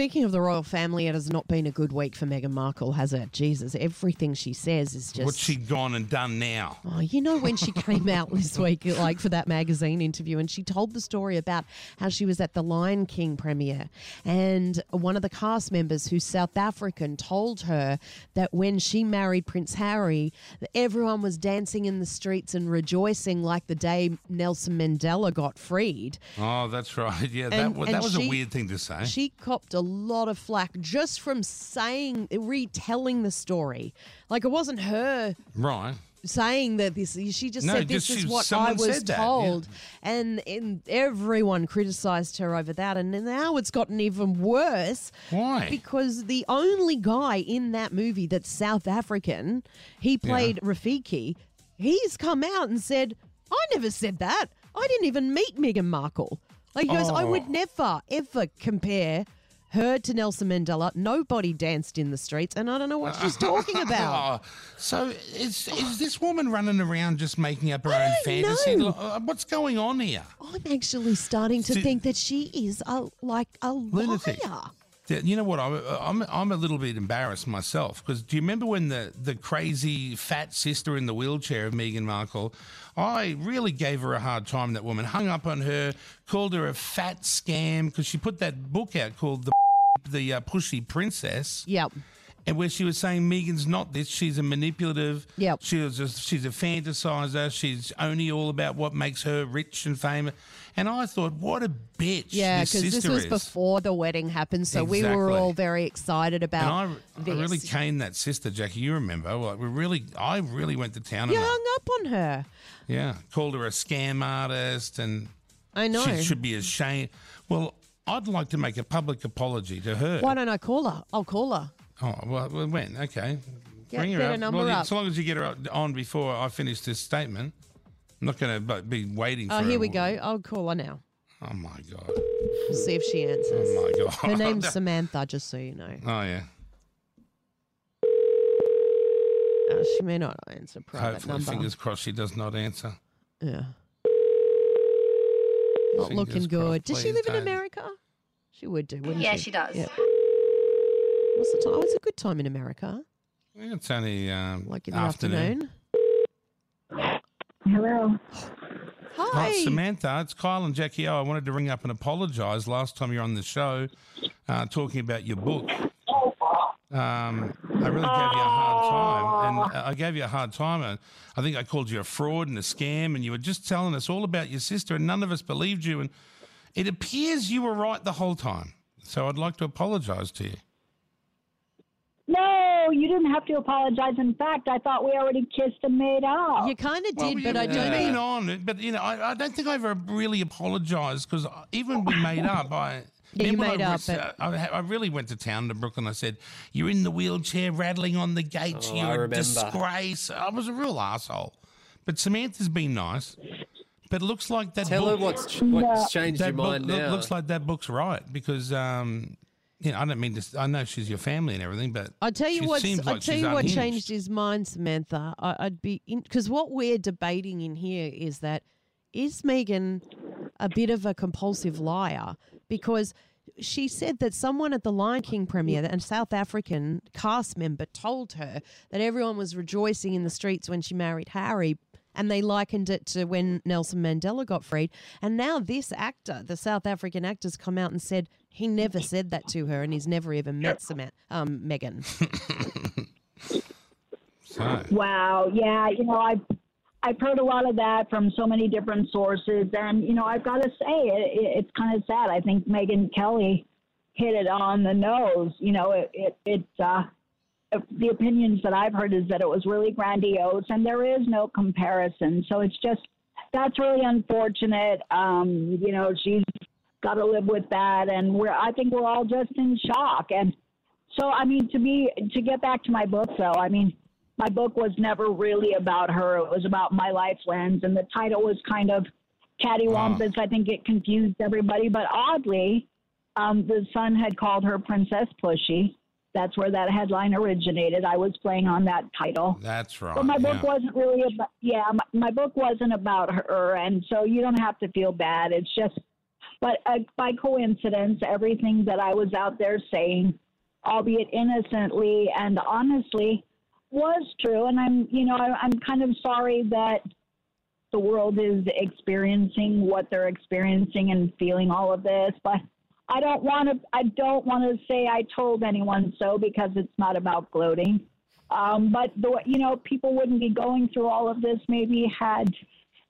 Speaking of the royal family, it has not been a good week for Meghan Markle, has it? Jesus, everything she says is just. What's she gone and done now? Oh, you know when she came out this week, like for that magazine interview, and she told the story about how she was at the Lion King premiere, and one of the cast members, who's South African, told her that when she married Prince Harry, that everyone was dancing in the streets and rejoicing like the day Nelson Mandela got freed. Oh, that's right. Yeah, that, And- and that was she- a weird thing to say. She copped a lot of flack just from saying, retelling the story. Like it wasn't her right. saying that this. She just No, said this just is what I was that, yeah. told, and, and everyone criticised her over that. And now it's gotten even worse. Why? Because the only guy in that movie that's South African, he played Rafiki. He's come out and said, "I never said that. I didn't even meet Meghan Markle." Like he goes, "I would Oh. never ever compare." Her to Nelson Mandela. Nobody danced in the streets, and I don't know what she's talking about. Oh, so is is this woman running around just making up her I own don't fantasy? know. Lo- uh, What's going on here? I'm actually starting to think that she is a like a Lunatic. liar. You know what? I'm I'm, I'm a little bit embarrassed myself because do you remember when the, the crazy fat sister in the wheelchair of Meghan Markle? I really gave her a hard time. That woman hung up on her, called her a fat scam because she put that book out called the the uh, Pushy Princess. Yep. And where she was saying Meghan's not this. She's a manipulative. Yep. She was just, she's a fantasizer. She's only all about what makes her rich and famous. And I thought, what a bitch. Yeah, because this sister was is. before the wedding happened, so we were all very excited And about I, this. I really caned that sister, Jackie. You remember? Like we really, I really went to town on you her. hung up on her. Yeah, called her a scam artist, and I know. she should be ashamed. Well, I'd like to make a public apology to her. Why don't I call her? I'll call her. Oh, well, well, when? Okay. Get- Bring her get her up. number well, up. As long as you get her on before I finish this statement. I'm not going to be waiting for Oh, her. here we go. I'll call her now. Oh, my God. We'll see if she answers. Oh, my God. Her name's Samantha, just so you know. Oh, yeah. Uh, she may not answer private Hopefully, number. fingers crossed she does not answer. Yeah. Not Fingers looking good. crossed, Does she please live in don't. America? She would do, wouldn't Yeah, she? she does. Yeah. What's the time? Oh, it's a good time in America. Yeah, It's only um, Like in the afternoon. afternoon. Hello. Hi. Hi, Samantha. It's Kyle and Jackie O. I wanted to ring up and apologise last time you were on the show uh, talking about your book. Um, I really gave you a hard time, and uh, I gave you a hard time. And I think I called you a fraud and a scam, and you were just telling us all about your sister, and none of us believed you. And it appears you were right the whole time. So I'd like to apologise to you. No, you didn't have to apologize. In fact, I thought we already kissed and made out. You kind of Well, did, but I don't been think. on, but you know, I, I don't think I ever really apologised because even when we made up, I. Yeah, you made I, up, but- I, I really went to town to Brooklyn. I said, "You're in the wheelchair, rattling on the gates. Oh, You're a disgrace." I was a real asshole, but Samantha's been nice. But it looks like that Tell her what's what's changed your book mind loo- now. looks like that book's right because um, you know, I don't mean to. I know she's your family and everything, but I tell you what. seems I tell you what unhinged. changed his mind, Samantha. I, I'd be because what we're debating in here is that is Meghan a bit of a compulsive liar because she said that someone at the Lion King premiere, a South African cast member, told her that everyone was rejoicing in the streets when she married Harry. And they likened it to when Nelson Mandela got freed. And now this actor, the South African actor's come out and said he never said that to her and he's never even met Samantha, um, Meghan. So, Wow. Yeah. You know, I've I've heard a lot of that from so many different sources, and you know, I've got to say, it, it, it's kind of sad. I think Megyn Kelly hit it on the nose. You know, it it, it uh, the opinions that I've heard is that it was really grandiose, and there is no comparison. So it's just that's really unfortunate. Um, you know, she's got to live with that, and we're I think we're all just in shock. And so, I mean, to be to get back to my book, though, I mean, my book was never really about her. It was about my life lens, and the title was kind of cattywampus. I think it confused everybody, but oddly, um, the Sun had called her Princess Pushy. That's where that headline originated. I was playing on that title. that's right. But my book yeah. wasn't really about, yeah, my, my book wasn't about her. And so you don't have to feel bad. It's just, But uh, by coincidence, everything that I was out there saying, albeit innocently and honestly, was true. And I'm, you know, I, I'm kind of sorry that the world is experiencing what they're experiencing and feeling all of this. But I don't want to. I don't want to say I told anyone so because it's not about gloating. Um, but the, you know, people wouldn't be going through all of this maybe had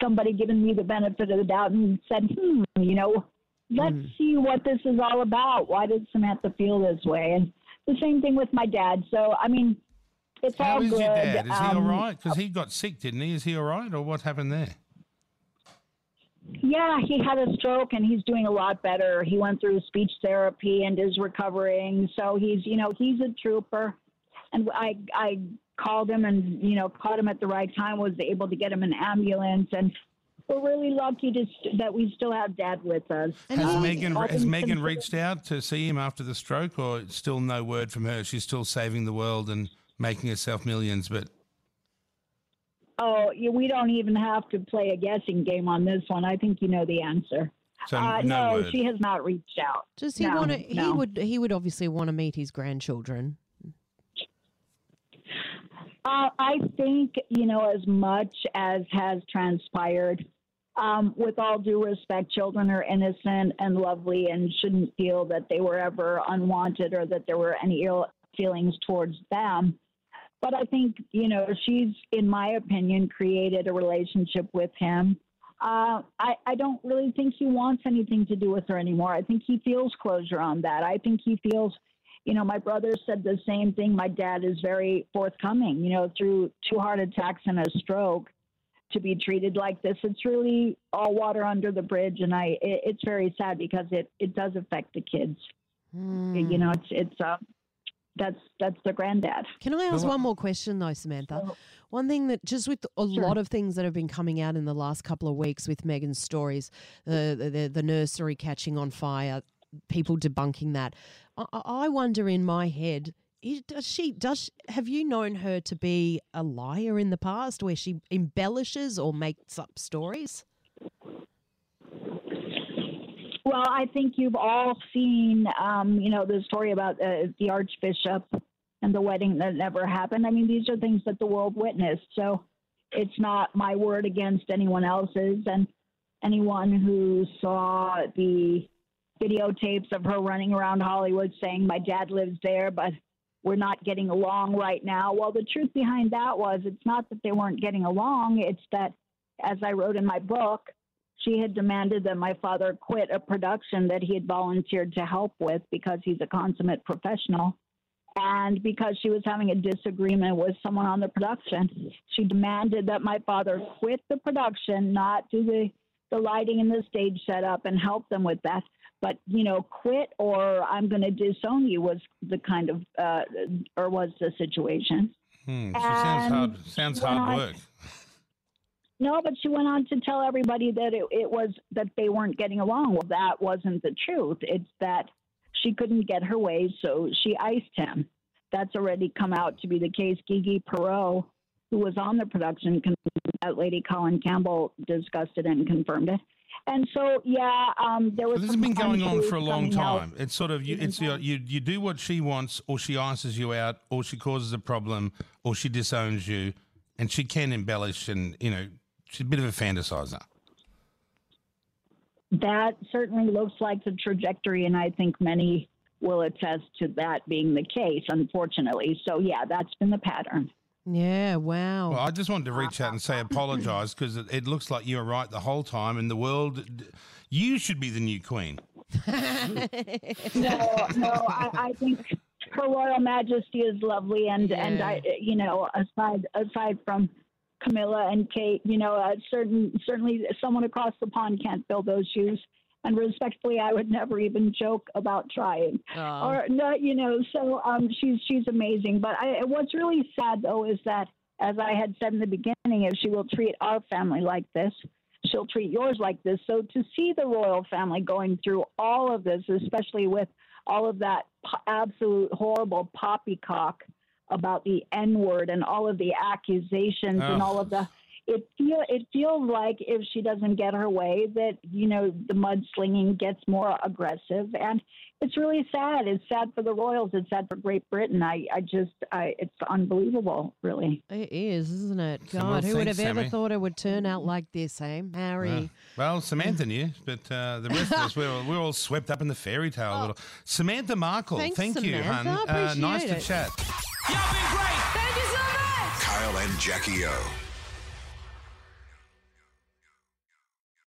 somebody given me the benefit of the doubt and said, "Hmm, you know, let's mm. see what this is all about. Why did Samantha feel this way?" And the same thing with my dad. So I mean, it's How all is good. your dad? Is um, he all right? Because he got sick, didn't he? Is he all right, or what happened there? Yeah, he had a stroke and he's doing a lot better. He went through speech therapy and is recovering. So he's, you know, he's a trooper. And I I called him and, you know, caught him at the right time, was able to get him an ambulance and we're really lucky to, that we still have dad with us. Has Meghan has Meghan reached out to see him after the stroke or still no word from her? She's still saving the world and making herself millions, but Oh, we don't even have to play a guessing game on this one. I think you know the answer. So uh, no, no she has not reached out. Does he No, want to? He would. He would obviously want to meet his grandchildren. Uh, I think, you know, as much as has transpired, um, with all due respect, children are innocent and lovely and shouldn't feel that they were ever unwanted or that there were any ill feelings towards them. But I think, you know, she's, in my opinion, created a relationship with him. Uh, I, I don't really think he wants anything to do with her anymore. I think he feels closure on that. I think he feels you know, my brother said the same thing. My dad is very forthcoming, you know, through two heart attacks and a stroke to be treated like this. It's really all water under the bridge. And I, it, it's very sad because it, it does affect the kids. You know, it's, it's, uh, that's, that's the granddad. Can I ask one more question though, Samantha? So- One thing that just with a Sure. lot of things that have been coming out in the last couple of weeks with Meghan's stories, the the, the, the nursery catching on fire, people debunking that. I, I I wonder in my head, is- does she does have you known her to be a liar in the past, where she embellishes or makes up stories? Well, I think you've all seen, um, you know, the story about uh, the Archbishop and the wedding that never happened. I mean, these are things that the world witnessed. So it's not my word against anyone else's. And anyone who saw the videotapes of her running around Hollywood saying, My dad lives there, but we're not getting along right now. Well, the truth behind that was it's not that they weren't getting along, it's that, as I wrote in my book, she had demanded that my father quit a production that he had volunteered to help with because he's a consummate professional. And because she was having a disagreement with someone on the production, she demanded that my father quit the production, not do the, the lighting and the stage setup and help them with that, but, you know, quit or I'm going to disown you was the kind of, uh, or was the situation. Hmm, so sounds hard. Sounds hard I- work. No, but she went on to tell everybody that it, it was that they weren't getting along. Well, that wasn't the truth. It's that she couldn't get her way, so she iced him. That's already come out to be the case. Gigi Perreau, who was on the production, that lady Colin Campbell discussed it and confirmed it. And so, yeah, um, there was. This has been going on for a long coming out. time. It's sort of you, it's you you do what she wants, or she ices you out, or she causes a problem, or she disowns you, and she can embellish and you know she's a bit of a fantasizer. That certainly looks like the trajectory, and I think many will attest to that being the case, unfortunately. So, yeah, that's been the pattern. Yeah, wow. Well, I just wanted to reach out and say apologise because it, it looks like you were right the whole time, and the world, you should be the new queen. no, no, I, I think Her Royal Majesty is lovely, and and I, you know, aside aside from Camilla and Kate, you know, uh, certain certainly someone across the pond can't fill those shoes. And respectfully, I would never even joke about trying, Oh. or no, you know. So um, she's she's amazing. But I, what's really sad though is that, as I had said in the beginning, if she will treat our family like this, she'll treat yours like this. So to see the royal family going through all of this, especially with all of that po- absolute horrible poppycock about the N word and all of the accusations and Oh. all of the, it feel it feels like if she doesn't get her way, that you know the mudslinging gets more aggressive, and it's really sad. It's sad for the Royals. It's sad for Great Britain. I, I just, I, it's unbelievable, really. It is, isn't it? God, who would thanks, have ever thought it would turn out like this, eh? Harry. Yeah. Well, Samantha knew, but uh, the rest of us, we're, all- we're all swept up in the fairy tale. a little. Samantha Markle, Thanks, thank you, hun. Uh, nice Appreciate to chat. Y'all been great. Thank you so much. Kyle and Jackie O.